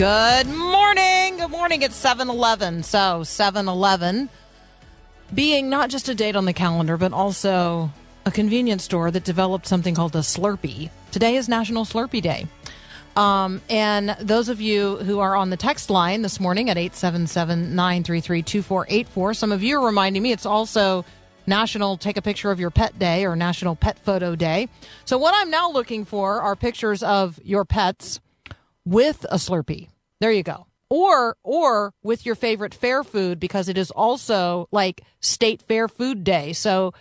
Good morning. Good morning. It's 7 Eleven. So, 7 Eleven being not just a date on the calendar, but also a convenience store that developed something called a Slurpee. Today is National Slurpee Day. Um, and those of you who are on the text line this morning at 877 933 2484, some of you are reminding me it's also National Take a Picture of Your Pet Day or National Pet Photo Day. So, what I'm now looking for are pictures of your pets with a Slurpee. There you go. Or or with your favorite fair food because it is also like state fair food day. So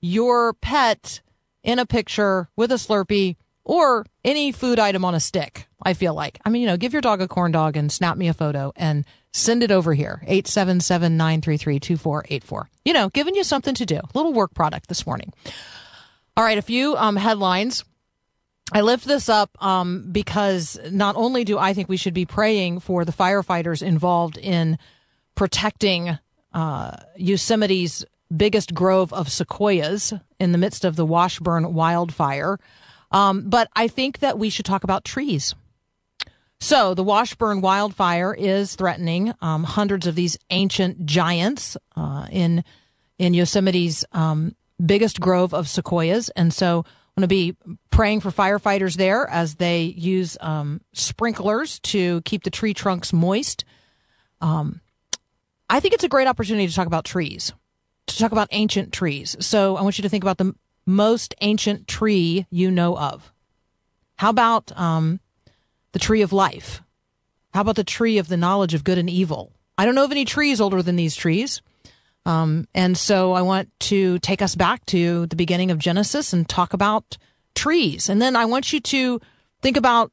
your pet in a picture with a Slurpee or any food item on a stick. I feel like. I mean, you know, give your dog a corn dog and snap me a photo and send it over here. 877-933-2484. You know, giving you something to do. Little work product this morning. All right, a few um, headlines. I lift this up um, because not only do I think we should be praying for the firefighters involved in protecting uh, Yosemite's biggest grove of sequoias in the midst of the Washburn wildfire, um, but I think that we should talk about trees. So the Washburn wildfire is threatening um, hundreds of these ancient giants uh, in in Yosemite's um, biggest grove of sequoias, and so going to be praying for firefighters there as they use um, sprinklers to keep the tree trunks moist. Um, I think it's a great opportunity to talk about trees, to talk about ancient trees. So I want you to think about the most ancient tree you know of. How about um, the tree of life? How about the tree of the knowledge of good and evil? I don't know of any trees older than these trees. Um, and so I want to take us back to the beginning of Genesis and talk about trees. And then I want you to think about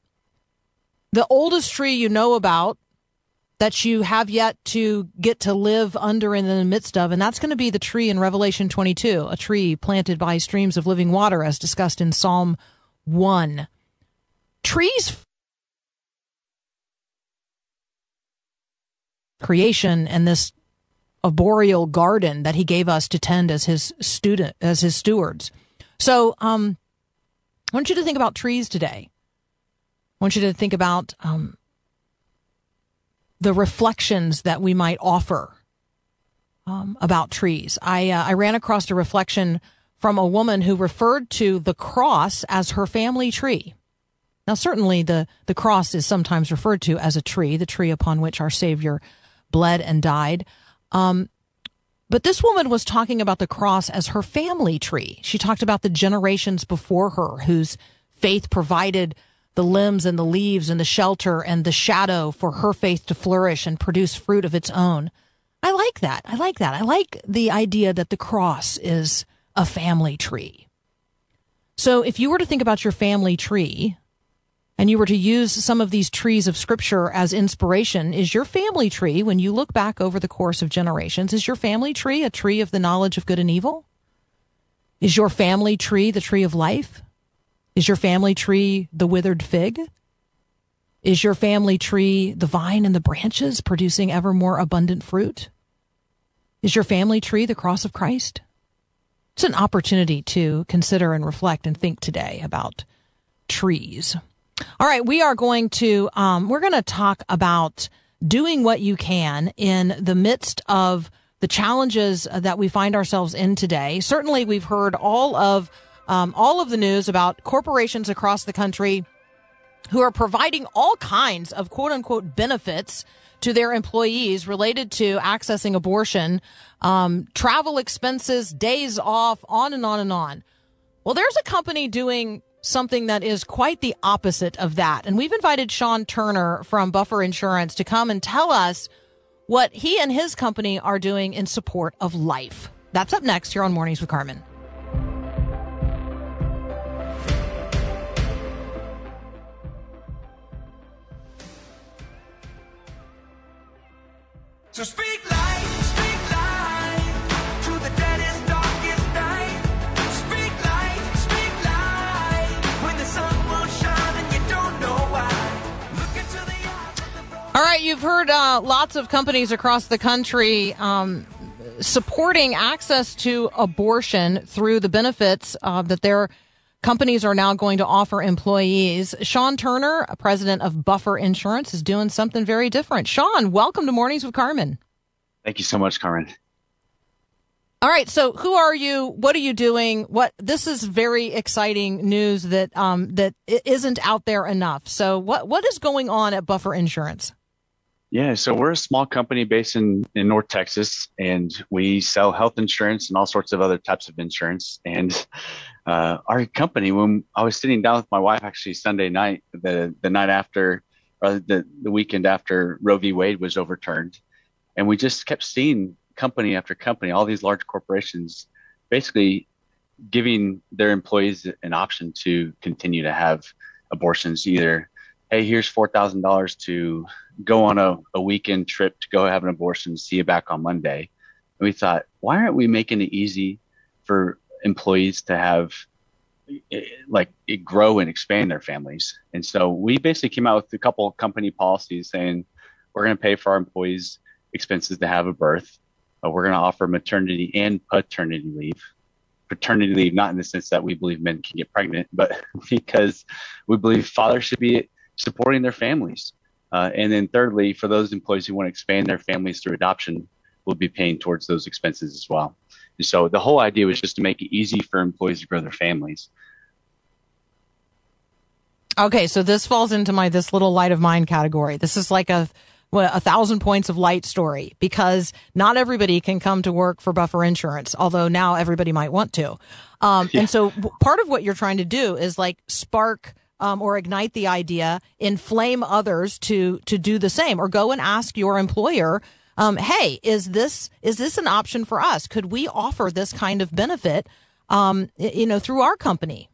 the oldest tree you know about that you have yet to get to live under and in the midst of. And that's going to be the tree in Revelation 22, a tree planted by streams of living water as discussed in Psalm 1. Trees creation and this arboreal garden that he gave us to tend as his student as his stewards. So um, I want you to think about trees today. I want you to think about um, the reflections that we might offer um, about trees. I uh, I ran across a reflection from a woman who referred to the cross as her family tree. Now, certainly the the cross is sometimes referred to as a tree, the tree upon which our Savior bled and died. Um, but this woman was talking about the cross as her family tree. She talked about the generations before her whose faith provided the limbs and the leaves and the shelter and the shadow for her faith to flourish and produce fruit of its own. I like that. I like that. I like the idea that the cross is a family tree. So if you were to think about your family tree, and you were to use some of these trees of scripture as inspiration, is your family tree, when you look back over the course of generations, is your family tree a tree of the knowledge of good and evil? Is your family tree the tree of life? Is your family tree the withered fig? Is your family tree the vine and the branches producing ever more abundant fruit? Is your family tree the cross of Christ? It's an opportunity to consider and reflect and think today about trees. All right, we are going to um, we're going to talk about doing what you can in the midst of the challenges that we find ourselves in today. Certainly, we've heard all of um, all of the news about corporations across the country who are providing all kinds of quote unquote benefits to their employees related to accessing abortion, um, travel expenses, days off, on and on and on. Well, there's a company doing something that is quite the opposite of that. And we've invited Sean Turner from Buffer Insurance to come and tell us what he and his company are doing in support of life. That's up next here on Mornings with Carmen. So speak life, right, you've heard uh, lots of companies across the country um, supporting access to abortion through the benefits uh, that their companies are now going to offer employees. Sean Turner, president of Buffer Insurance, is doing something very different. Sean, welcome to Mornings with Carmen. Thank you so much, Carmen. All right, so who are you? What are you doing? What this is very exciting news that um, that isn't out there enough. So what what is going on at Buffer Insurance? Yeah, so we're a small company based in, in North Texas, and we sell health insurance and all sorts of other types of insurance. And uh, our company, when I was sitting down with my wife actually Sunday night, the the night after, or the the weekend after Roe v. Wade was overturned, and we just kept seeing company after company, all these large corporations, basically giving their employees an option to continue to have abortions, either hey, here's four thousand dollars to go on a, a weekend trip to go have an abortion, see you back on Monday. And we thought, why aren't we making it easy for employees to have eh, like grow and expand their families? And so we basically came out with a couple company policies saying we're going to pay for our employees' expenses to have a birth. Uh, we're going to offer maternity and paternity leave. Paternity leave, not in the sense that we believe men can get pregnant, but because we believe fathers should be supporting their families. Uh, and then thirdly, for those employees who want to expand their families through adoption, we'll be paying towards those expenses as well. And so the whole idea was just to make it easy for employees to grow their families. Okay, so this falls into my this little light of mine category. This is like a a thousand points of light story because not everybody can come to work for Buffer Insurance, although now everybody might want to. Um, And so part of what you're trying to do is like spark um, or ignite the idea, inflame others to to do the same, or go and ask your employer. Um, hey, is this is this an option for us? Could we offer this kind of benefit, um, you know, through our company?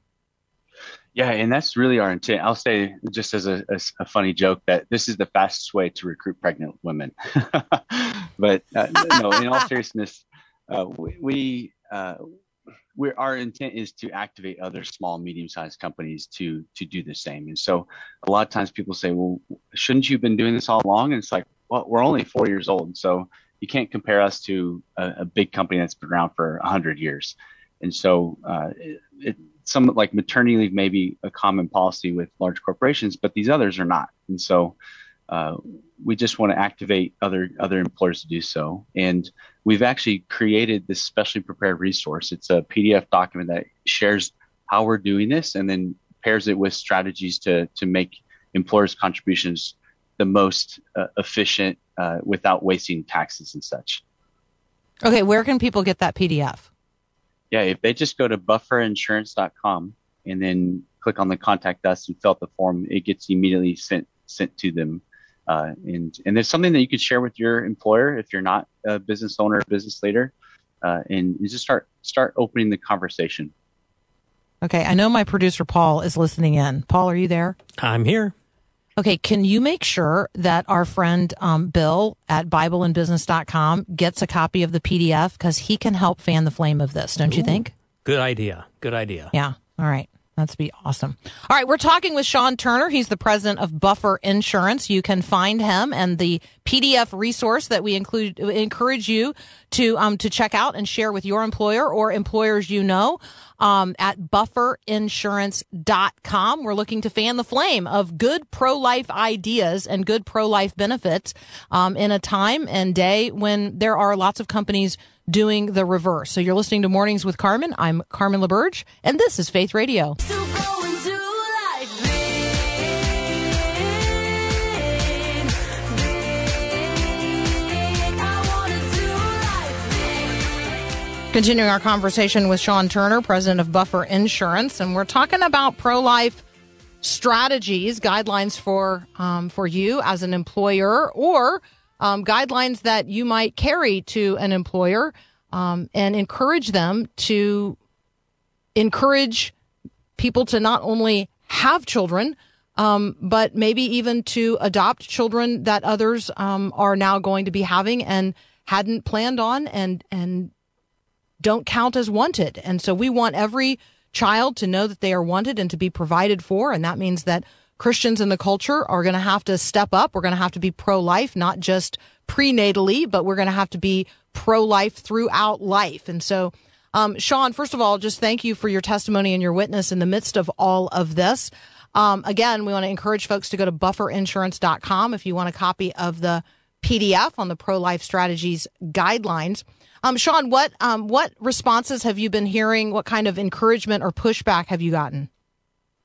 Yeah, and that's really our intent. I'll say just as a, a, a funny joke that this is the fastest way to recruit pregnant women. but uh, no, in all seriousness, uh, we, we uh, we're, our intent is to activate other small, medium-sized companies to to do the same. And so, a lot of times people say, "Well, shouldn't you have been doing this all along?" And it's like, well, we're only four years old, so you can't compare us to a, a big company that's been around for hundred years. And so, uh, it, it, some like maternity leave may be a common policy with large corporations, but these others are not. And so, uh, we just want to activate other other employers to do so. And we've actually created this specially prepared resource. It's a PDF document that shares how we're doing this, and then pairs it with strategies to to make employers' contributions the most uh, efficient uh, without wasting taxes and such. Okay, where can people get that PDF? Yeah, if they just go to bufferinsurance.com and then click on the contact us and fill out the form, it gets immediately sent sent to them. Uh, and and there's something that you could share with your employer if you're not a business owner or business leader, uh, and you just start start opening the conversation. Okay, I know my producer Paul is listening in. Paul, are you there? I'm here. Okay, can you make sure that our friend um, Bill at BibleandBusiness.com gets a copy of the PDF because he can help fan the flame of this, don't you think? Good idea. Good idea. Yeah. All right. That's be awesome. All right, we're talking with Sean Turner. He's the president of Buffer Insurance. You can find him and the PDF resource that we include encourage you to um to check out and share with your employer or employers you know um, at bufferinsurance.com. We're looking to fan the flame of good pro-life ideas and good pro-life benefits um, in a time and day when there are lots of companies doing the reverse. So you're listening to Mornings with Carmen. I'm Carmen LaBerge, and this is Faith Radio. So go into life big, big. I wanna do life big. Continuing our conversation with Sean Turner, president of Buffer Insurance, and we're talking about pro-life strategies, guidelines for um, for you as an employer or um, guidelines that you might carry to an employer um, and encourage them to encourage people to not only have children, um, but maybe even to adopt children that others um, are now going to be having and hadn't planned on and and don't count as wanted. And so we want every child to know that they are wanted and to be provided for. And that means that Christians in the culture are going to have to step up. We're going to have to be pro life, not just prenatally, but we're going to have to be pro life throughout life. And so, um, Sean, first of all, just thank you for your testimony and your witness in the midst of all of this. Um, again, we want to encourage folks to go to bufferinsurance.com if you want a copy of the PDF on the pro life strategies guidelines. Um, Sean, what um, what responses have you been hearing? What kind of encouragement or pushback have you gotten?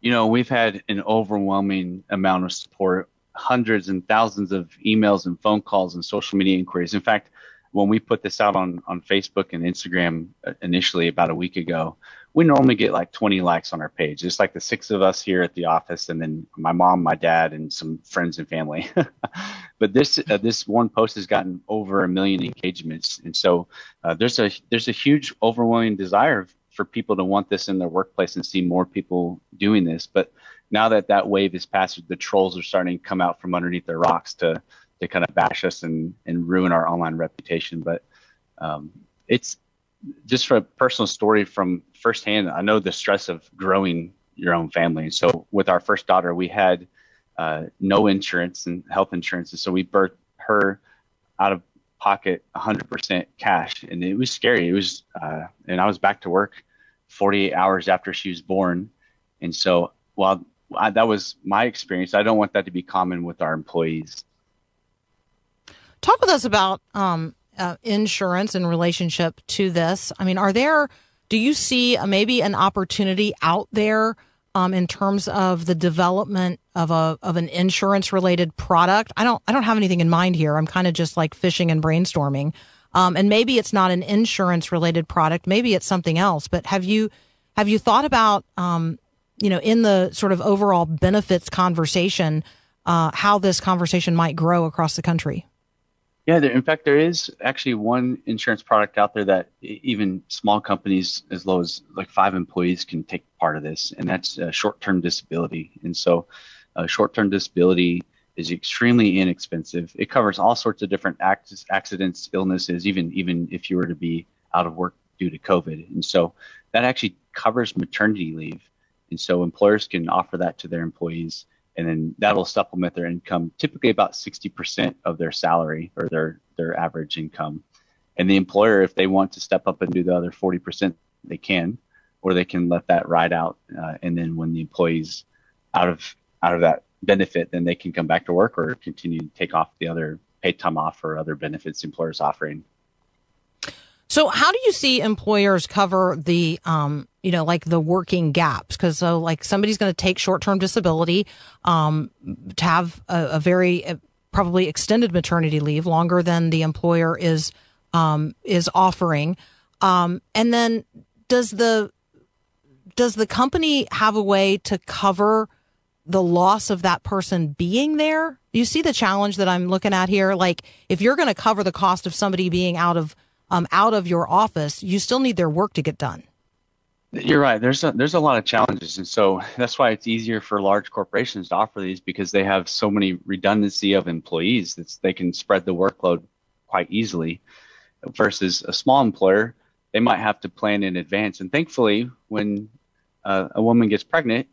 You know, we've had an overwhelming amount of support, hundreds and thousands of emails and phone calls and social media inquiries. In fact, when we put this out on, on Facebook and Instagram uh, initially about a week ago, we normally get like 20 likes on our page. It's like the six of us here at the office, and then my mom, my dad, and some friends and family. but this uh, this one post has gotten over a million engagements, and so uh, there's a there's a huge overwhelming desire for people to want this in their workplace and see more people doing this. But now that that wave is past, the trolls are starting to come out from underneath their rocks to to kind of bash us and and ruin our online reputation. But um, it's just for a personal story from firsthand. I know the stress of growing your own family. So with our first daughter, we had uh, no insurance and health insurance, and so we birthed her out of pocket 100% cash, and it was scary. It was, uh, and I was back to work 48 hours after she was born, and so while I, that was my experience, I don't want that to be common with our employees. Talk with us about um, uh, insurance in relationship to this. I mean, are there? Do you see maybe an opportunity out there um, in terms of the development of a of an insurance related product? I don't I don't have anything in mind here. I'm kind of just like fishing and brainstorming. Um, and maybe it's not an insurance related product. Maybe it's something else. But have you have you thought about um, you know in the sort of overall benefits conversation uh, how this conversation might grow across the country? Yeah, there, in fact, there is actually one insurance product out there that even small companies, as low as like five employees, can take part of this, and that's uh, short-term disability. And so, uh, short-term disability is extremely inexpensive. It covers all sorts of different acts, accidents, illnesses, even even if you were to be out of work due to COVID. And so, that actually covers maternity leave. And so, employers can offer that to their employees and then that'll supplement their income, typically about 60% of their salary or their their average income. And the employer, if they want to step up and do the other 40%, they can, or they can let that ride out. Uh, and then when the employees out of out of that benefit, then they can come back to work or continue to take off the other paid time off or other benefits employer's offering. So, how do you see employers cover the, um, you know, like the working gaps? Because so, like, somebody's going to take short-term disability um, to have a, a very uh, probably extended maternity leave, longer than the employer is um, is offering, um, and then does the does the company have a way to cover the loss of that person being there? You see the challenge that I'm looking at here. Like, if you're going to cover the cost of somebody being out of um, out of your office, you still need their work to get done. You're right. There's a, there's a lot of challenges, and so that's why it's easier for large corporations to offer these because they have so many redundancy of employees that they can spread the workload quite easily. Versus a small employer, they might have to plan in advance. And thankfully, when uh, a woman gets pregnant,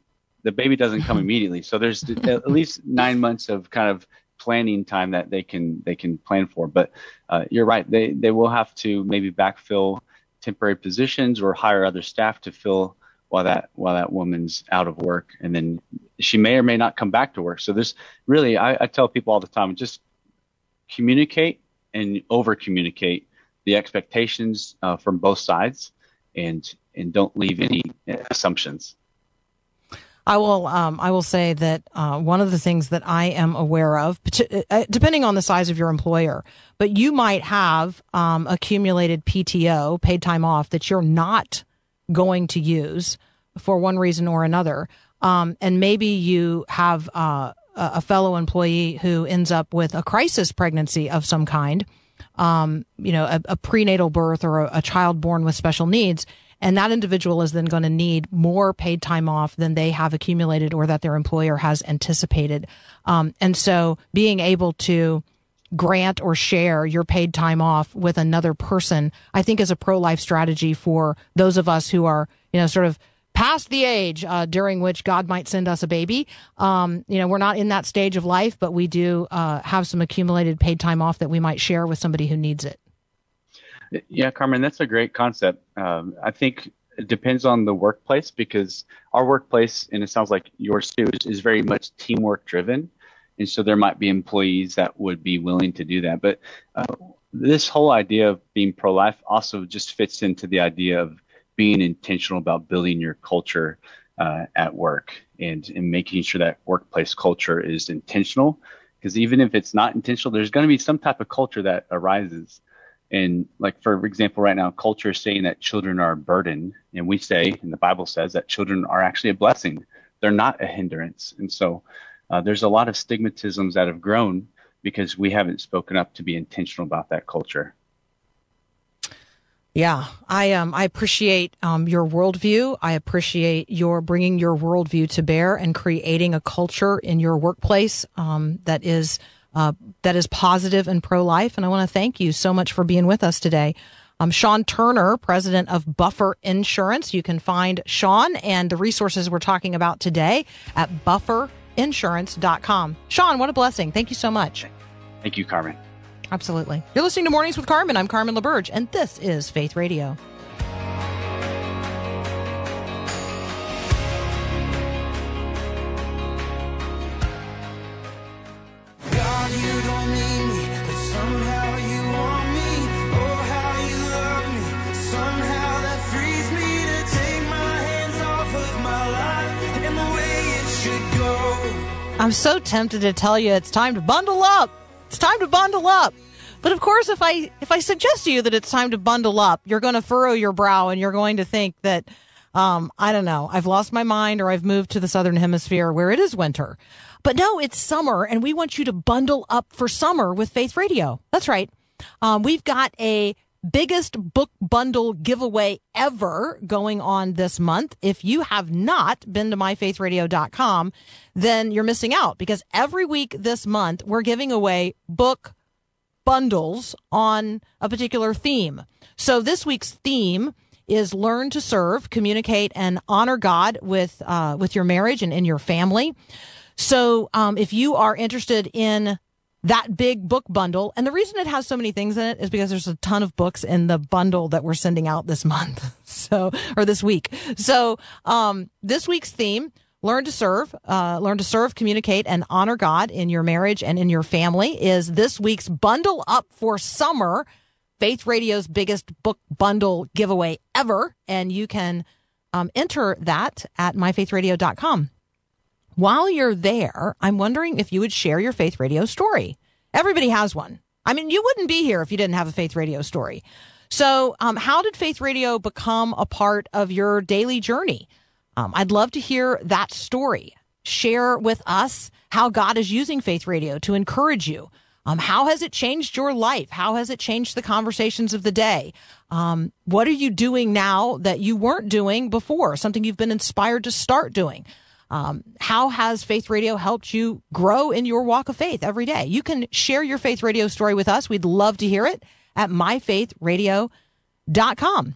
the baby doesn't come immediately. So there's at least nine months of kind of planning time that they can they can plan for. But uh, you're right; they they will have to maybe backfill temporary positions or hire other staff to fill while that while that woman's out of work, and then she may or may not come back to work. So there's really I, I tell people all the time just communicate and over communicate the expectations uh, from both sides, and and don't leave any assumptions. I will. Um, I will say that uh, one of the things that I am aware of, uh, depending on the size of your employer, but you might have um, accumulated PTO, paid time off, that you're not going to use for one reason or another, um, and maybe you have uh, a a fellow employee who ends up with a crisis pregnancy of some kind, um, you know, a, a prenatal birth or a, a child born with special needs, and that individual is then going to need more paid time off than they have accumulated or that their employer has anticipated. Um, and so being able to grant or share your paid time off with another person, I think is a pro life strategy for those of us who are, you know, sort of past the age uh, during which God might send us a baby. Um, you know, we're not in that stage of life, but we do uh, have some accumulated paid time off that we might share with somebody who needs it. Yeah, Carmen, that's a great concept. Um, I think it depends on the workplace because our workplace, and it sounds like yours too, is, is very much teamwork driven. And so there might be employees that would be willing to do that. But uh, this whole idea of being pro life also just fits into the idea of being intentional about building your culture uh, at work and, and making sure that workplace culture is intentional. Because even if it's not intentional, there's going to be some type of culture that arises. And like for example, right now, culture is saying that children are a burden, and we say, and the Bible says that children are actually a blessing. They're not a hindrance. And so uh, there's a lot of stigmatisms that have grown because we haven't spoken up to be intentional about that culture. Yeah, I um I appreciate um your worldview. I appreciate your bringing your worldview to bear and creating a culture in your workplace um that is uh that is positive and pro life. And I want to thank you so much for being with us today. Um, Sean Turner, president of Buffer Insurance. You can find Sean and the resources we're talking about today at bufferinsurance.com. Sean, what a blessing. Thank you so much. Thank you, Carmen. Absolutely. You're listening to Mornings with Carmen. I'm Carmen LaBerge, and this is Faith Radio. I'm so tempted to tell you it's time to bundle up. It's time to bundle up. But of course, if I if I suggest to you that it's time to bundle up, you're going to furrow your brow and you're going to think that um, I don't know, I've lost my mind or I've moved to the southern hemisphere where it is winter. But no, it's summer, and we want you to bundle up for summer with Faith Radio. That's right. Um, we've got a biggest book bundle giveaway ever going on this month. If you have not been to myfaithradio.com, then you're missing out because every week this month we're giving away book bundles on a particular theme. So this week's theme is learn to serve, communicate, and honor God with uh, with your marriage and in your family. So um, if you are interested in that big book bundle, and the reason it has so many things in it is because there's a ton of books in the bundle that we're sending out this month, so or this week. So um, this week's theme learn to serve uh, learn to serve communicate and honor god in your marriage and in your family is this week's bundle up for summer. Faith radio's biggest book bundle giveaway ever. And you can um, enter that at myfaithradio.com while you're there i'm wondering if you would share your faith radio story everybody has one i mean you wouldn't be here if you didn't have a faith radio story so um, how did faith radio become a part of your daily journey um, I'd love to hear that story. Share with us how God is using Faith Radio to encourage you. Um, how has it changed your life? How has it changed the conversations of the day? Um, what are you doing now that you weren't doing before? Something you've been inspired to start doing. Um, how has Faith Radio helped you grow in your walk of faith every day? You can share your Faith Radio story with us. We'd love to hear it at myfaithradio.com.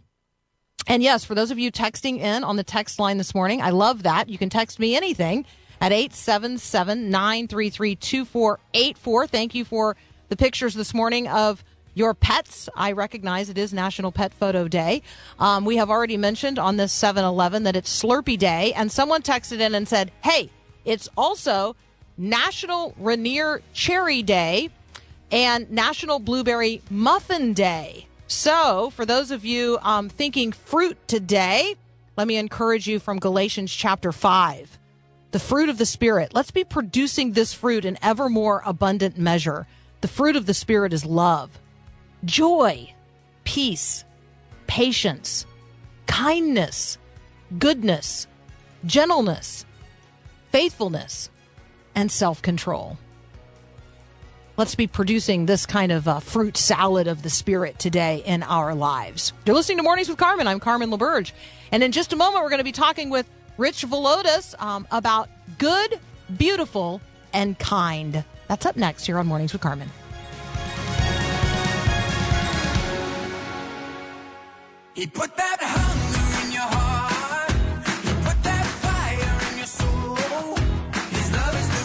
And yes, for those of you texting in on the text line this morning, I love that. You can text me anything at 877 933 2484. Thank you for the pictures this morning of your pets. I recognize it is National Pet Photo Day. Um, we have already mentioned on this 7 Eleven that it's Slurpee Day, and someone texted in and said, hey, it's also National Rainier Cherry Day and National Blueberry Muffin Day. So, for those of you um, thinking fruit today, let me encourage you from Galatians chapter 5. The fruit of the Spirit. Let's be producing this fruit in ever more abundant measure. The fruit of the Spirit is love, joy, peace, patience, kindness, goodness, gentleness, faithfulness, and self control. Let's be producing this kind of uh, fruit salad of the spirit today in our lives. You're listening to Mornings with Carmen. I'm Carmen LaBerge. And in just a moment, we're going to be talking with Rich Villodas um, about good, beautiful, and kind. That's up next here on Mornings with Carmen. He put that hunger in your heart. He put that fire in your soul. His love is the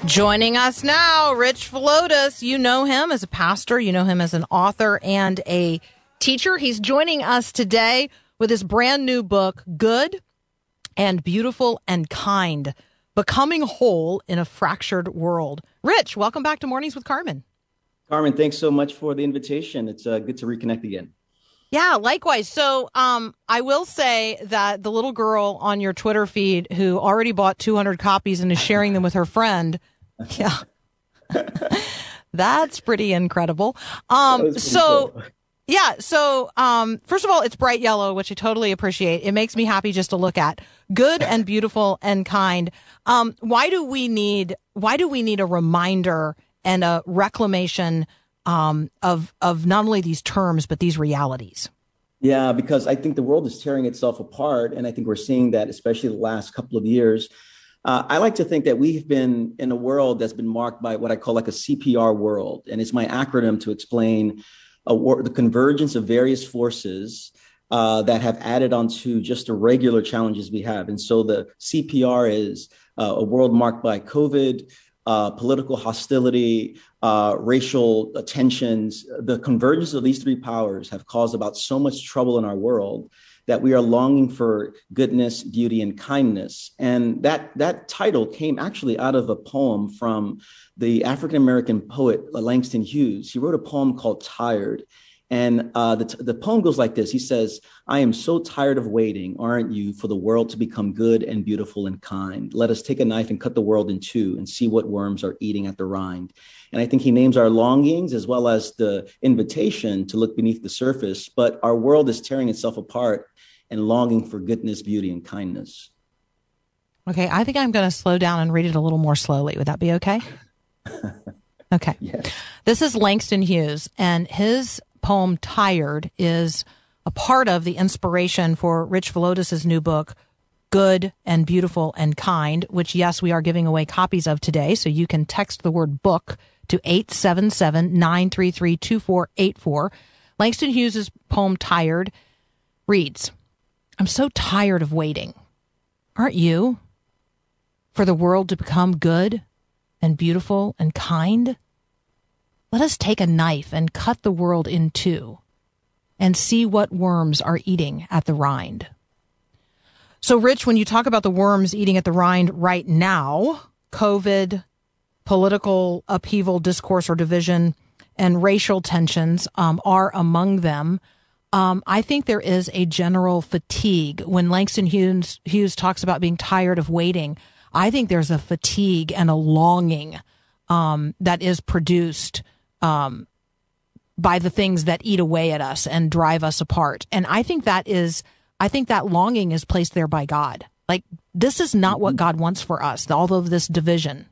reason. Joining us now, Rich Villodas. You know him as a pastor, you know him as an author and a teacher. He's joining us today with his brand new book, Good and Beautiful and Kind Becoming Whole in a Fractured World. Rich, welcome back to Mornings with Carmen. Carmen, thanks so much for the invitation. It's uh, good to reconnect again. Yeah, likewise. So, um, I will say that the little girl on your Twitter feed who already bought 200 copies and is sharing them with her friend, yeah, that's pretty incredible. Um, pretty so, cool. yeah, so um, first of all, it's bright yellow, which I totally appreciate. It makes me happy just to look at. Good and beautiful and kind. Um, why do we need? Why do we need a reminder and a reclamation um, of of not only these terms but these realities? Yeah, because I think the world is tearing itself apart. And I think we're seeing that, especially the last couple of years. Uh, I like to think that we've been in a world that's been marked by what I call like a CPR world. And it's my acronym to explain war, the convergence of various forces uh, that have added onto just the regular challenges we have. And so the CPR is uh, a world marked by COVID, uh, political hostility, uh, racial tensions. The convergence of these three powers have caused about so much trouble in our world that we are longing for goodness, beauty, and kindness. And that that title came actually out of a poem from the African American poet Langston Hughes. He wrote a poem called "Tired." And uh, the, the poem goes like this He says, I am so tired of waiting, aren't you, for the world to become good and beautiful and kind? Let us take a knife and cut the world in two and see what worms are eating at the rind. And I think he names our longings as well as the invitation to look beneath the surface. But our world is tearing itself apart and longing for goodness, beauty, and kindness. Okay, I think I'm going to slow down and read it a little more slowly. Would that be okay? Okay. Yes. This is Langston Hughes, and his poem Tired is a part of the inspiration for Rich Villodas' new book, Good and Beautiful and Kind, which, yes, we are giving away copies of today. So you can text the word book to 877 933 2484. Langston Hughes' poem Tired reads I'm so tired of waiting. Aren't you? For the world to become good and beautiful and kind? Let us take a knife and cut the world in two and see what worms are eating at the rind. So, Rich, when you talk about the worms eating at the rind right now, COVID, political upheaval, discourse, or division, and racial tensions um, are among them. Um, I think there is a general fatigue when Langston Hughes, Hughes talks about being tired of waiting. I think there's a fatigue and a longing um, that is produced um, by the things that eat away at us and drive us apart. And I think that is, I think that longing is placed there by God. Like this is not what God wants for us. All of this division.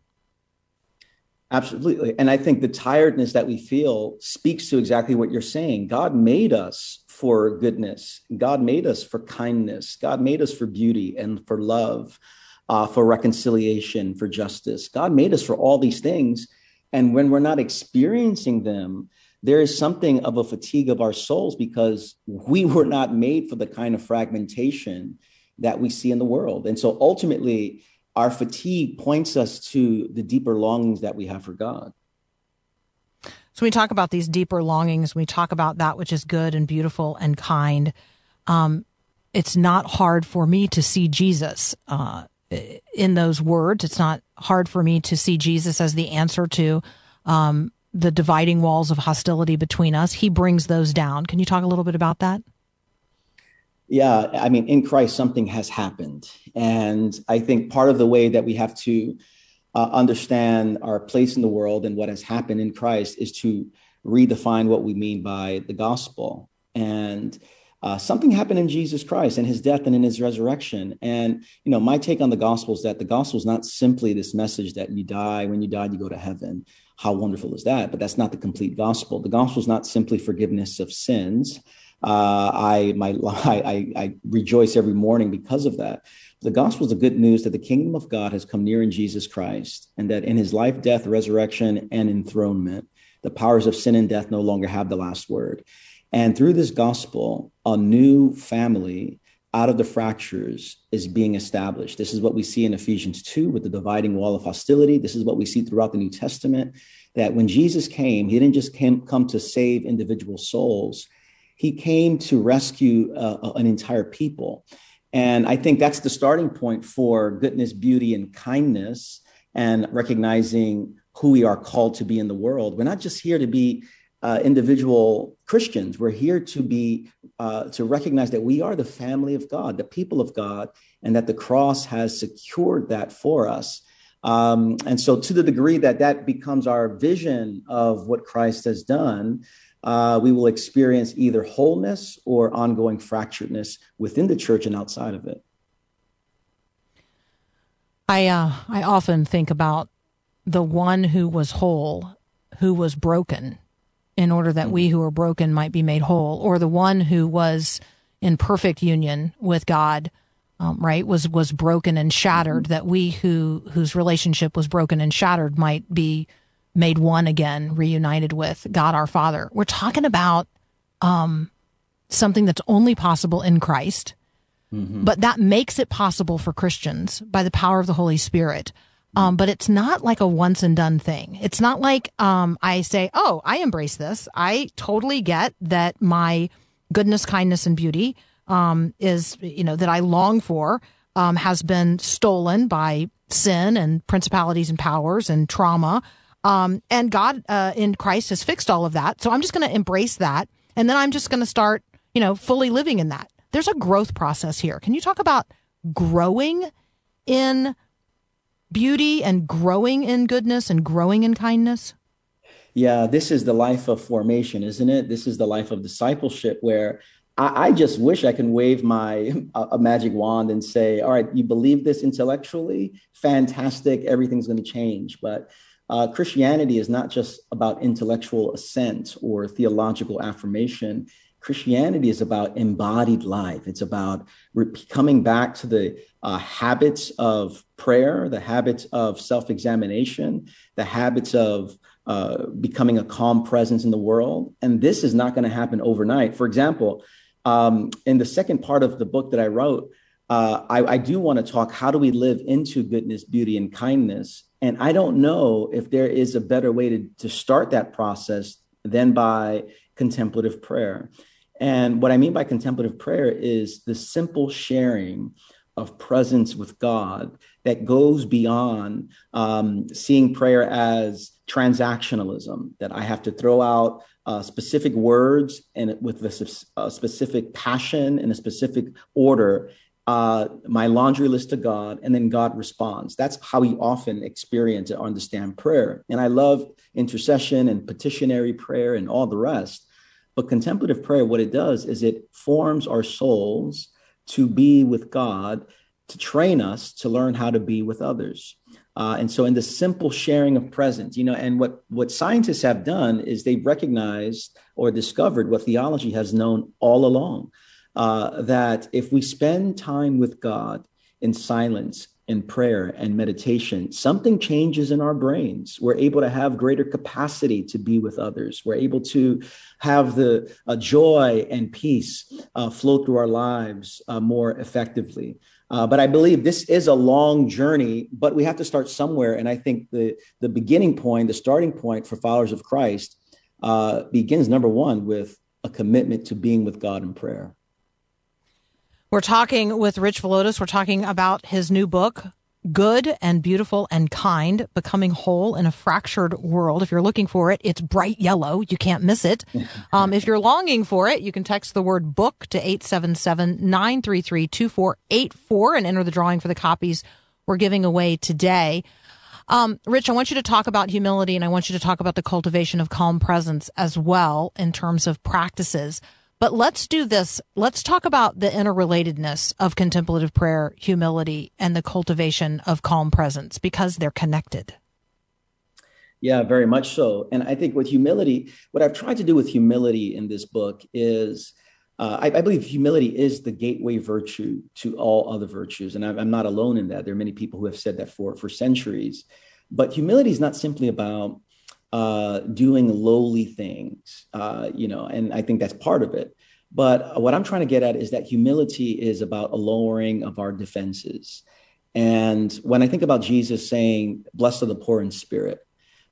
Absolutely. And I think the tiredness that we feel speaks to exactly what you're saying. God made us for goodness, God made us for kindness, God made us for beauty and for love, uh, for reconciliation, for justice. God made us for all these things. And when we're not experiencing them, there is something of a fatigue of our souls because we were not made for the kind of fragmentation that we see in the world. And so ultimately, our fatigue points us to the deeper longings that we have for God. So we talk about these deeper longings. We talk about that which is good and beautiful and kind. Um, it's not hard for me to see Jesus uh, in those words. It's not hard for me to see Jesus as the answer to um, the dividing walls of hostility between us. He brings those down. Can you talk a little bit about that? Yeah, I mean, in Christ, something has happened. And I think part of the way that we have to uh, understand our place in the world and what has happened in Christ is to redefine what we mean by the gospel. And Uh, something happened in Jesus Christ and his death and in his resurrection. And, you know, my take on the gospel is that the gospel is not simply this message that you die, when you die, you go to heaven. How wonderful is that? But that's not the complete gospel. The gospel is not simply forgiveness of sins. Uh, I, my, I, I, I rejoice every morning because of that. The gospel is the good news that the kingdom of God has come near in Jesus Christ and that in his life, death, resurrection, and enthronement, the powers of sin and death no longer have the last word. And through this gospel, a new family out of the fractures is being established. This is what we see in Ephesians 2 with the dividing wall of hostility. This is what we see throughout the New Testament that when Jesus came, he didn't just came, come to save individual souls, he came to rescue uh, an entire people. And I think that's the starting point for goodness, beauty, and kindness, and recognizing who we are called to be in the world. We're not just here to be uh, individual Christians. We're here to be uh, to recognize that we are the family of God, the people of God, and that the cross has secured that for us. Um, and so, to the degree that that becomes our vision of what Christ has done, uh, we will experience either wholeness or ongoing fracturedness within the church and outside of it. I uh, I often think about the one who was whole, who was broken, in order that we who are broken might be made whole, or the one who was in perfect union with God, um, right, was was broken and shattered, that we who whose relationship was broken and shattered might be made one again, reunited with God our Father. We're talking about um, something that's only possible in Christ, but that makes it possible for Christians by the power of the Holy Spirit. Um, but it's not like a once and done thing. It's not like um, I say, "Oh, I embrace this. I totally get that my goodness, kindness, and beauty um, is, you know, that I long for um, has been stolen by sin and principalities and powers and trauma. Um, and God uh, in Christ has fixed all of that. So I'm just going to embrace that, and then I'm just going to start, you know, fully living in that. There's a growth process here. Can you talk about growing in beauty and growing in goodness and growing in kindness? Yeah, this is the life of formation, isn't it? This is the life of discipleship where I, I just wish I can wave my a, a magic wand and say, all right, you believe this intellectually? Fantastic, everything's going to change. But uh, Christianity is not just about intellectual assent or theological affirmation. Christianity is about embodied life. It's about re- coming back to the uh, habits of prayer, the habits of self examination, the habits of uh, becoming a calm presence in the world. And this is not going to happen overnight. For example, um, in the second part of the book that I wrote, uh, I, I do want to talk how do we live into goodness, beauty, and kindness. And I don't know if there is a better way to, to start that process than by contemplative prayer. And what I mean by contemplative prayer is the simple sharing of presence with God that goes beyond um, seeing prayer as transactionalism, that I have to throw out uh, specific words and with a, a specific passion and a specific order, uh, my laundry list to God, and then God responds. That's how we often experience or understand prayer. And I love intercession and petitionary prayer and all the rest. But contemplative prayer, what it does is it forms our souls to be with God, to train us to learn how to be with others. Uh, and so, in the simple sharing of presence, you know, and what what scientists have done is they've recognized or discovered what theology has known all along uh, that if we spend time with God in silence, in prayer and meditation, something changes in our brains. We're able to have greater capacity to be with others. We're able to have the uh, joy and peace uh, flow through our lives uh, more effectively. Uh, but I believe this is a long journey, but we have to start somewhere. And I think the, the beginning point, the starting point for followers of Christ uh, begins, number one, with a commitment to being with God in prayer. We're talking with Rich Villodas. We're talking about his new book, Good and Beautiful and Kind Becoming Whole in a Fractured World. If you're looking for it, it's bright yellow. You can't miss it. Um, if you're longing for it, you can text the word book to 877 933 2484 and enter the drawing for the copies we're giving away today. Um, Rich, I want you to talk about humility and I want you to talk about the cultivation of calm presence as well in terms of practices. But let's do this. Let's talk about the interrelatedness of contemplative prayer, humility, and the cultivation of calm presence because they're connected. Yeah, very much so. And I think with humility, what I've tried to do with humility in this book is uh, I, I believe humility is the gateway virtue to all other virtues. And I'm, I'm not alone in that. There are many people who have said that for, for centuries. But humility is not simply about uh, doing lowly things, uh, you know, and I think that's part of it. But what I'm trying to get at is that humility is about a lowering of our defenses. And when I think about Jesus saying, Blessed are the poor in spirit,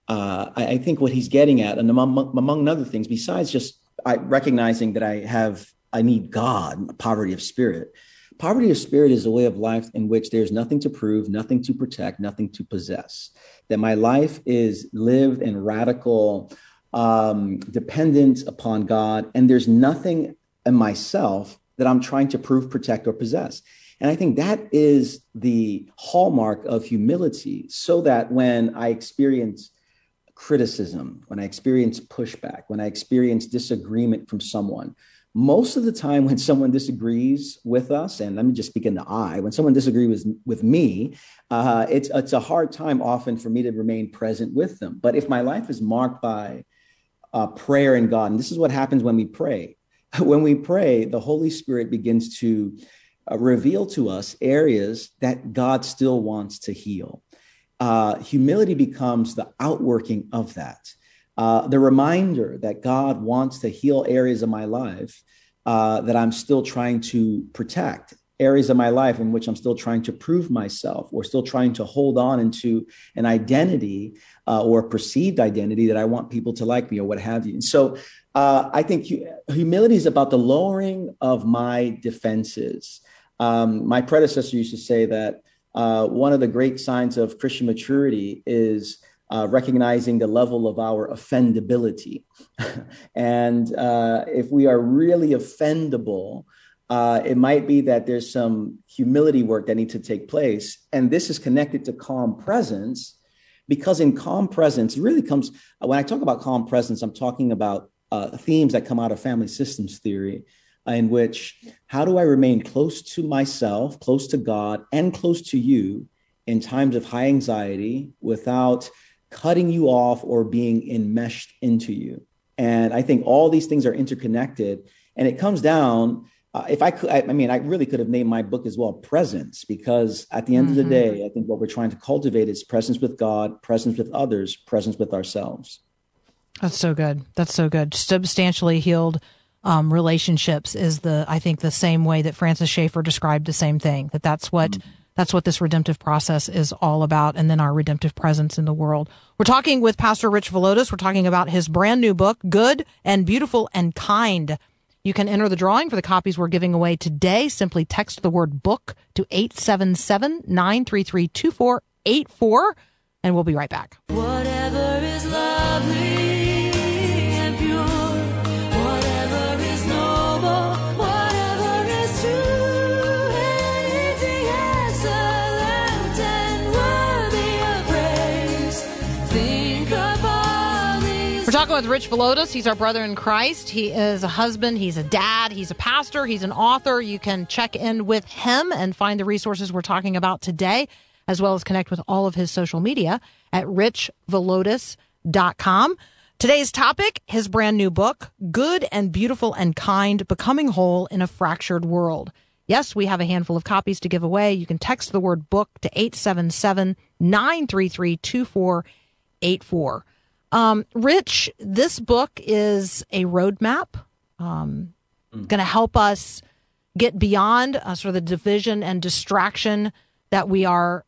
uh, I, I think what he's getting at, and among, among other things, besides just I, recognizing that I have, I need God, poverty of spirit. Poverty of spirit is a way of life in which there's nothing to prove, nothing to protect, nothing to possess. That my life is lived in radical um, dependence upon God, and there's nothing in myself that I'm trying to prove, protect, or possess. And I think that is the hallmark of humility, so that when I experience criticism, when I experience pushback, when I experience disagreement from someone, most of the time when someone disagrees with us, and let me just speak in the I, when someone disagrees with, with me, uh, it's, it's a hard time often for me to remain present with them. But if my life is marked by uh, prayer and God, and this is what happens when we pray. When we pray, the Holy Spirit begins to uh, reveal to us areas that God still wants to heal uh, humility becomes the outworking of that. Uh, the reminder that God wants to heal areas of my life uh, that I'm still trying to protect, areas of my life in which I'm still trying to prove myself or still trying to hold on into an identity uh, or perceived identity that I want people to like me or what have you. And so uh, I think humility is about the lowering of my defenses. Um, my predecessor used to say that uh, one of the great signs of Christian maturity is uh, recognizing the level of our offendability. and uh, if we are really offendable, uh, it might be that there's some humility work that needs to take place. And this is connected to calm presence because in calm presence, really comes, when I talk about calm presence, I'm talking about uh, themes that come out of family systems theory in which how do I remain close to myself, close to God, and close to you in times of high anxiety without cutting you off or being enmeshed into you. And I think all these things are interconnected. And it comes down, uh, if I could, I, I mean, I really could have named my book as well, Presence, because at the end Mm-hmm. of the day, I think what we're trying to cultivate is presence with God, presence with others, presence with ourselves. That's so good. That's so good. Substantially healed um, relationships is the I think the same way that Francis Schaeffer described the same thing. That that's what that's what this redemptive process is all about, and then our redemptive presence in the world. We're talking with Pastor Rich Villodas. We're talking about his brand new book, Good and Beautiful and Kind. You can enter the drawing for the copies we're giving away today. Simply text the word book to 877 933 2484, and we'll be right back. Whatever talking with Rich Villodas. He's our brother in Christ. He is a husband, he's a dad, he's a pastor, he's an author. You can check in with him and find the resources we're talking about today, as well as connect with all of his social media at richvillodas.com. Today's topic, his brand new book, Good and Beautiful and Kind Becoming Whole in a Fractured World. Yes, we have a handful of copies to give away. You can text the word book to 877 933 2484. Um, Rich, this book is a roadmap, um, going to help us get beyond uh, sort of the division and distraction that we are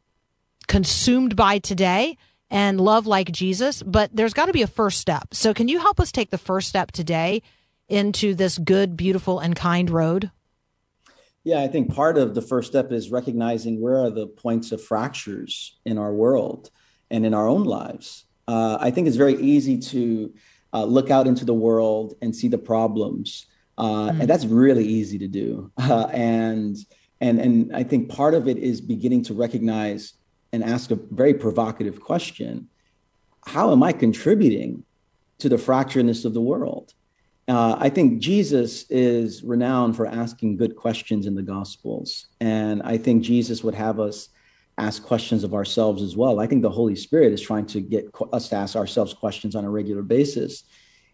consumed by today and love like Jesus. But there's got to be a first step. So, can you help us take the first step today into this good, beautiful, and kind road? Yeah, I think part of the first step is recognizing where are the points of fractures in our world and in our own lives. Uh, I think it's very easy to uh, look out into the world and see the problems, uh, and that's really easy to do. Uh, and and and I think part of it is beginning to recognize and ask a very provocative question: How am I contributing to the fracturedness of the world? uh, I think Jesus is renowned for asking good questions in the Gospels. And I think Jesus would have us ask questions of ourselves as well. I think the Holy Spirit is trying to get us to ask ourselves questions on a regular basis.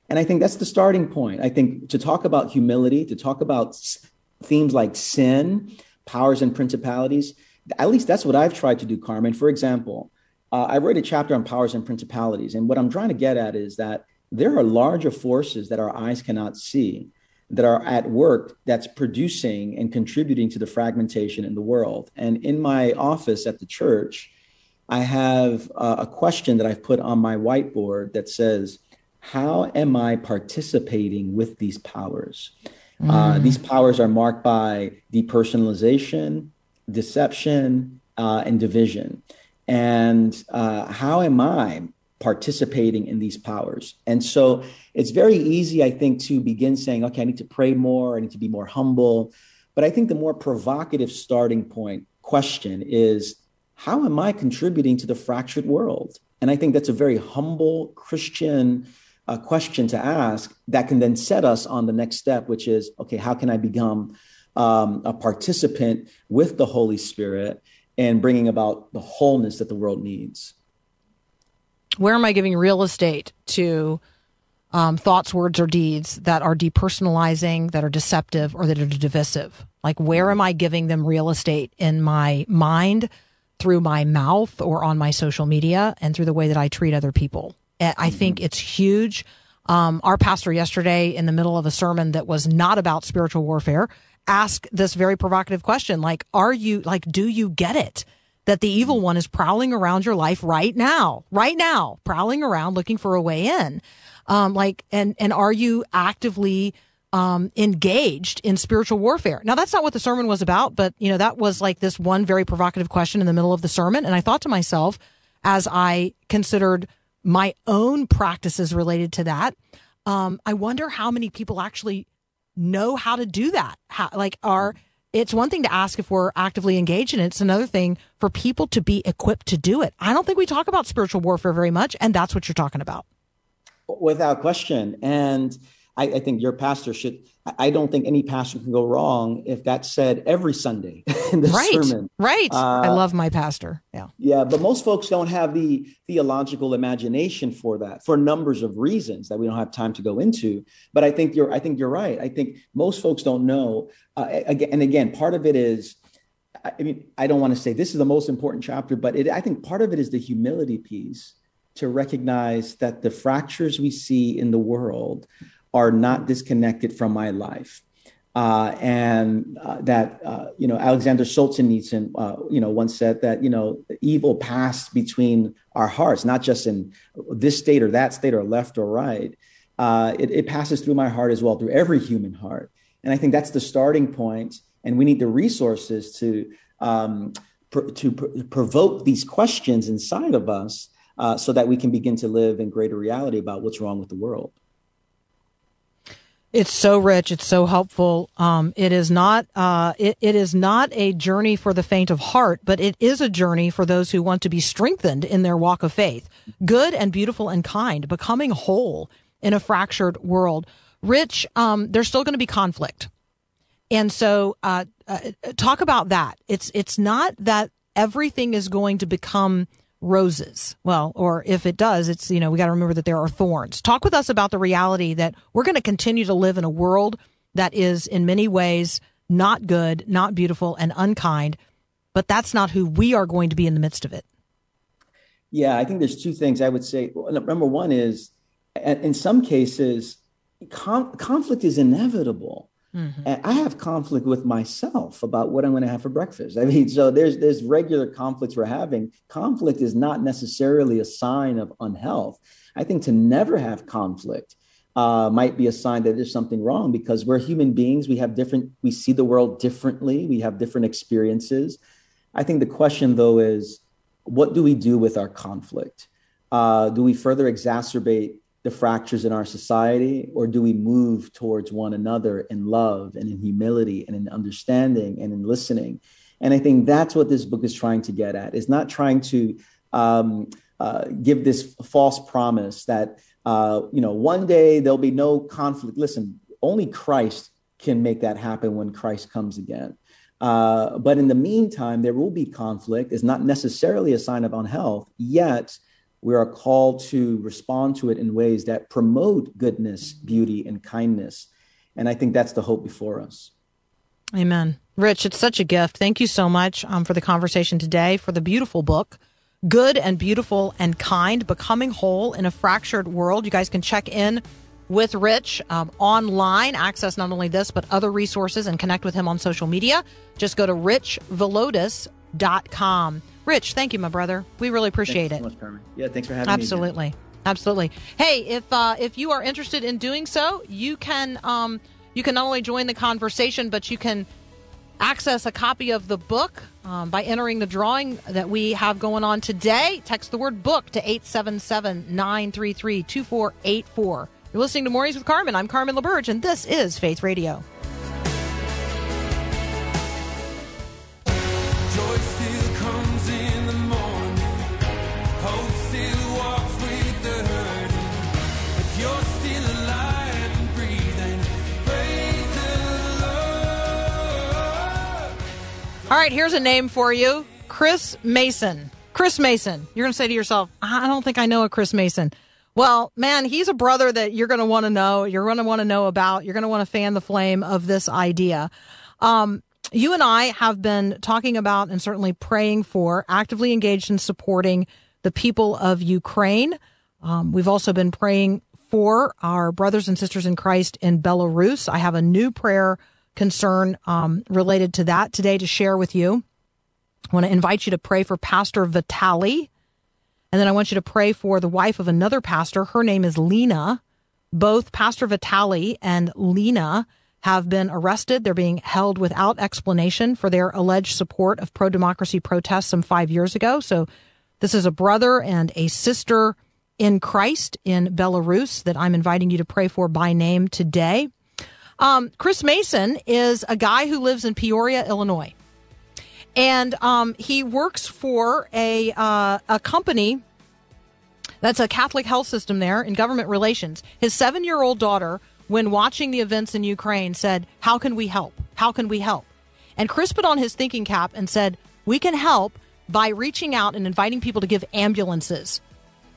And I think that's the starting point. I think to talk about humility, to talk about themes like sin, powers and principalities, at least that's what I've tried to do, Carmen. For example, uh, I wrote a chapter on powers and principalities. And what I'm trying to get at is that there are larger forces that our eyes cannot see that are at work that's producing and contributing to the fragmentation in the world. And in my office at the church, I have uh, a question that I've put on my whiteboard that says, How am I participating with these powers? Uh, these powers are marked by depersonalization, deception, uh, and division. And uh, how am I participating in these powers? And so it's very easy, I think, to begin saying, okay, I need to pray more, I need to be more humble. But I think the more provocative starting point question is, how am I contributing to the fractured world? And I think that's a very humble Christian uh, question to ask that can then set us on the next step, which is, okay, how can I become um, a participant with the Holy Spirit and bringing about the wholeness that the world needs? Where am I giving real estate to um, thoughts, words, or deeds that are depersonalizing, that are deceptive, or that are divisive? Like, where am I giving them real estate in my mind, through my mouth, or on my social media, and through the way that I treat other people? Eh, I think it's huge. Um, our pastor yesterday, in the middle of a sermon that was not about spiritual warfare, asked this very provocative question like, are you, like, do you get it? That the evil one is prowling around your life right now, right now, prowling around looking for a way in. Um, like, and, and are you actively, um, engaged in spiritual warfare? Now, that's not what the sermon was about, but, you know, that was like this one very provocative question in the middle of the sermon. And I thought to myself, as I considered my own practices related to that, um, I wonder how many people actually know how to do that. How, like, are it's one thing to ask if we're actively engaged in it. It's another thing for people to be equipped to do it. I don't think we talk about spiritual warfare very much, and that's what you're talking about. Without question. And I, I think your pastor should, I- I don't think any pastor can go wrong if that's said every Sunday in the right. sermon. Right. I Uh, love my pastor. Yeah. Yeah, but most folks don't have the theological imagination for that for numbers of reasons that we don't have time to go into. But I think you're I think you're right. I think most folks don't know. Uh, again, and again, part of it is. I I mean, I don't want to say this is the most important chapter, but it, I think part of it is the humility piece to recognize that the fractures we see in the world are not disconnected from my life uh, and uh, that uh, you know Alexander Solzhenitsyn uh, you know once said that you know evil passed between our hearts, not just in this state or that state or left or right. Uh, it, it passes through my heart as well, through every human heart, and I think that's the starting point. And we need the resources to um, pr- to pr- provoke these questions inside of us, uh, so that we can begin to live in greater reality about what's wrong with the world. It's so rich. It's so helpful. Um, it is not. Uh, it, it is not a journey for the faint of heart, but it is a journey for those who want to be strengthened in their walk of faith, good and beautiful and kind, becoming whole in a fractured world. Rich, um, there's still going to be conflict, and so uh, uh, talk about that. It's it's not that everything is going to become roses. Well, or if it does, it's, you know, we got to remember that there are thorns. Talk with us about the reality that we're going to continue to live in a world that is in many ways not good, not beautiful, and unkind, but that's not who we are going to be in the midst of it. Yeah, I think there's two things I would say. Number one is, in some cases, con- conflict is inevitable. And I have conflict with myself about what I'm going to have for breakfast. I mean, so there's there's regular conflicts we're having. Conflict is not necessarily a sign of unhealth. I think to never have conflict uh, might be a sign that there's something wrong because we're human beings. We have different. We see the world differently. We have different experiences. I think the question though is, what do we do with our conflict? Uh, do we further exacerbate the fractures in our society, or do we move towards one another in love and in humility and in understanding and in listening? And I think that's what this book is trying to get at. It's not trying to um, uh, give this false promise that Uh, you know, one day there'll be no conflict. Listen, only Christ can make that happen when Christ comes again. Uh, but in the meantime, there will be conflict. It's not necessarily a sign of unhealth, yet we are called to respond to it in ways that promote goodness, beauty, and kindness. And I think that's the hope before us. Amen. Rich, it's such a gift. Thank you so much um, for the conversation today, for the beautiful book, Good and Beautiful and Kind Becoming Whole in a Fractured World. You guys can check in with Rich um, online, access not only this, but other resources, and connect with him on social media. Just go to richvillodas.com. Rich, thank you, my brother. We really appreciate Thanks it. so much, Carmen. Yeah, thanks for having me. Absolutely. Absolutely. Hey, if uh, if you are interested in doing so, you can um, you can not only join the conversation, but you can access a copy of the book um, by entering the drawing that we have going on today. Text the word book to 877 933 2484. You're listening to Mornings with Carmen. I'm Carmen LaBerge, and this is Faith Radio. All right, here's a name for you Chris Mason. Chris Mason. You're going to say to yourself, I don't think I know a Chris Mason. Well, man, he's a brother that you're going to want to know. You're going to want to know about. You're going to want to fan the flame of this idea. Um, you and I have been talking about and certainly praying for, actively engaged in supporting the people of Ukraine. Um, we've also been praying for our brothers and sisters in Christ in Belarus. I have a new prayer concern um, related to that today to share with you. I want to invite you to pray for Pastor Vitali. And then I want you to pray for the wife of another pastor. Her name is Lena. Both Pastor Vitali and Lena have been arrested. They're being held without explanation for their alleged support of pro democracy protests some five years ago. So this is a brother and a sister in Christ in Belarus that I'm inviting you to pray for by name today. Um, Chris Mason is a guy who lives in Peoria, Illinois and um, he works for a uh, a company that's a Catholic health system there in government relations. His seven year old daughter, when watching the events in Ukraine, said, "How can we help? How can we help?" And Chris put on his thinking cap and said, "We can help by reaching out and inviting people to give ambulances."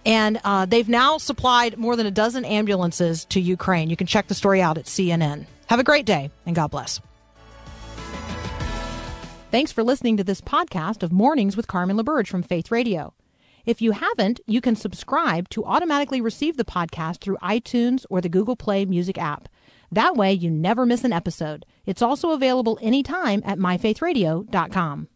And uh, they've now supplied more than a dozen ambulances to Ukraine. You can check the story out at CNN. Have a great day, and God bless. Thanks for listening to this podcast of Mornings with Carmen LaBerge from Faith Radio. If you haven't, you can subscribe to automatically receive the podcast through iTunes or the Google Play Music app. That way, you never miss an episode. It's also available anytime at myfaithradio.com.